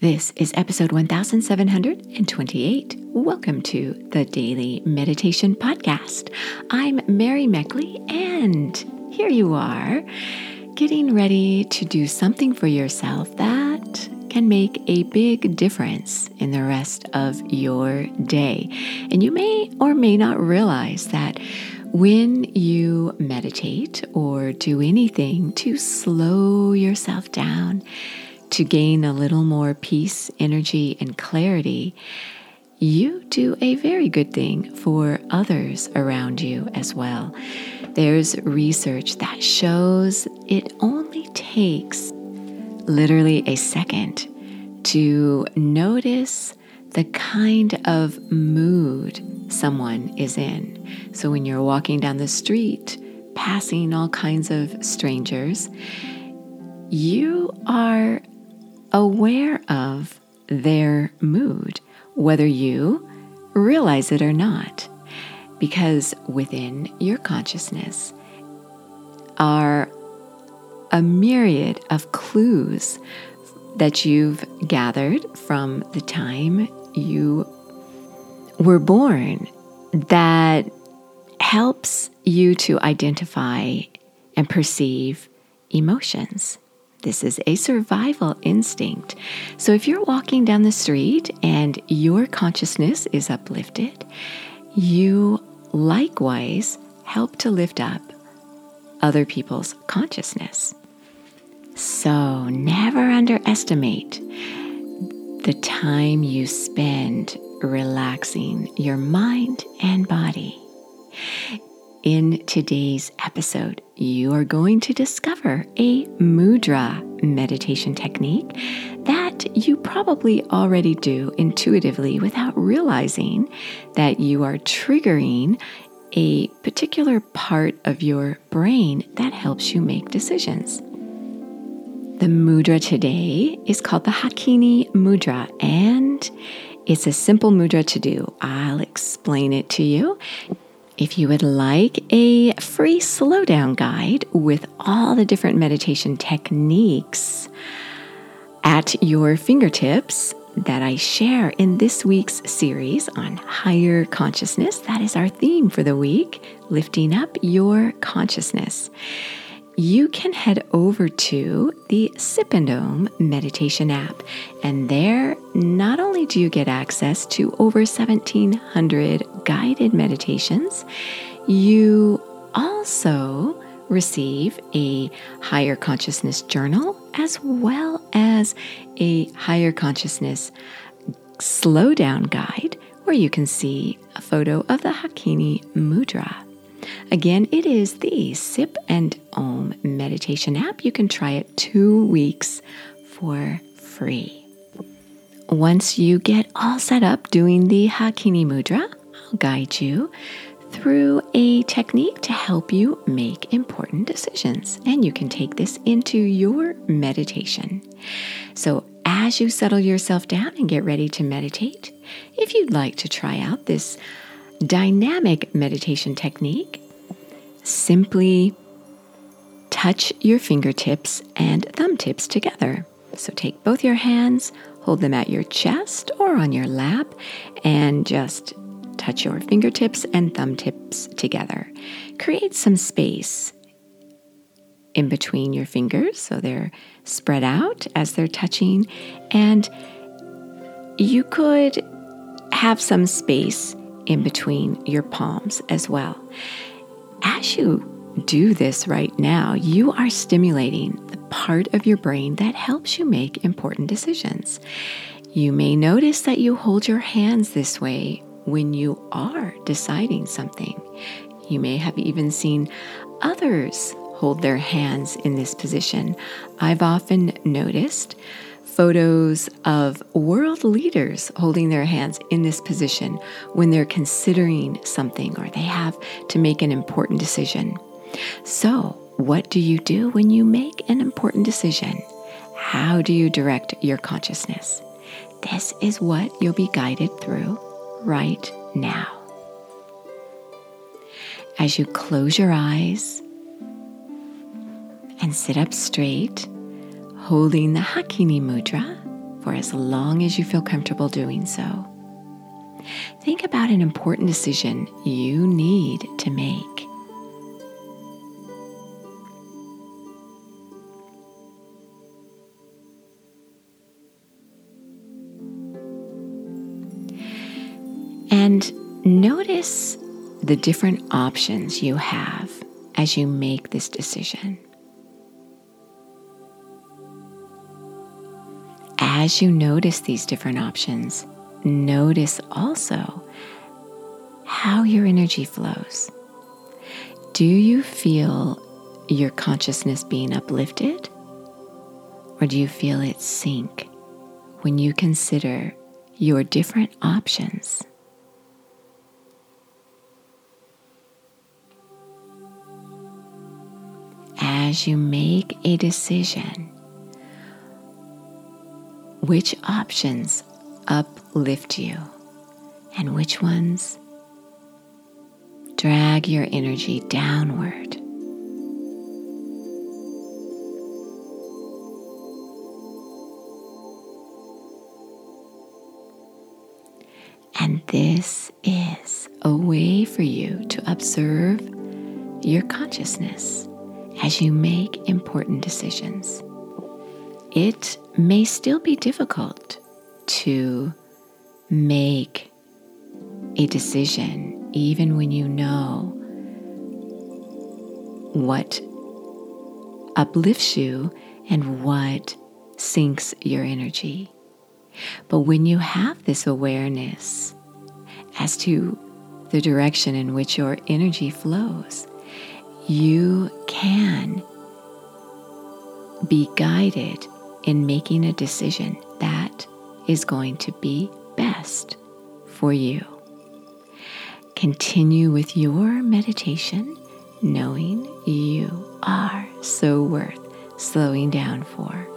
This is episode 1728. Welcome to the Daily Meditation Podcast. I'm Mary Meckley, and here you are, getting ready to do something for yourself that can make a big difference in the rest of your day. And you may or may not realize that when you meditate or do anything to slow yourself down, to gain a little more peace, energy, and clarity, you do a very good thing for others around you as well. There's research that shows it only takes literally a second to notice the kind of mood someone is in. So when you're walking down the street, passing all kinds of strangers, you are aware of their mood, whether you realize it or not. Because within your consciousness are a myriad of clues that you've gathered from the time you were born that helps you to identify and perceive emotions. This is a survival instinct. So if you're walking down the street and your consciousness is uplifted, you likewise help to lift up other people's consciousness. So never underestimate the time you spend relaxing your mind and body. In today's episode, you are going to discover a mudra meditation technique that you probably already do intuitively without realizing that you are triggering a particular part of your brain that helps you make decisions. The mudra today is called the Hakini Mudra, and it's a simple mudra to do. I'll explain it to you. If you would like a free slowdown guide with all the different meditation techniques at your fingertips that I share in this week's series on higher consciousness, that is our theme for the week lifting up your consciousness you can head over to the Sip and meditation app. And there, not only do you get access to over 1,700 guided meditations, you also receive a higher consciousness journal as well as a higher consciousness slowdown guide where you can see a photo of the Hakini Mudra. Again, it is the Sip and Om meditation app. You can try it two weeks for free. Once you get all set up doing the Hakini Mudra, I'll guide you through a technique to help you make important decisions. And you can take this into your meditation. So, as you settle yourself down and get ready to meditate, if you'd like to try out this dynamic meditation technique, simply touch your fingertips and thumb tips together. So take both your hands, hold them at your chest or on your lap, and just touch your fingertips and thumb tips together. Create some space in between your fingers so they're spread out as they're touching, and you could have some space in between your palms as well. As you do this right now, you are stimulating the part of your brain that helps you make important decisions. You may notice that you hold your hands this way when you are deciding something. You may have even seen others hold their hands in this position. I've often noticed photos of world leaders holding their hands in this position when they're considering something or they have to make an important decision. So, what do you do when you make an important decision? How do you direct your consciousness? This is what you'll be guided through right now. As you close your eyes and sit up straight, holding the Hakini Mudra, for as long as you feel comfortable doing so. Think about an important decision you need to make. And notice the different options you have as you make this decision. As you notice these different options, notice also how your energy flows. Do you feel your consciousness being uplifted? Or do you feel it sink when you consider your different options? As you make a decision, which options uplift you and which ones drag your energy downward. And this is a way for you to observe your consciousness as you make important decisions. It may still be difficult to make a decision even when you know what uplifts you and what sinks your energy. But when you have this awareness as to the direction in which your energy flows, you can be guided in making a decision that is going to be best for you. Continue with your meditation, knowing you are so worth slowing down for.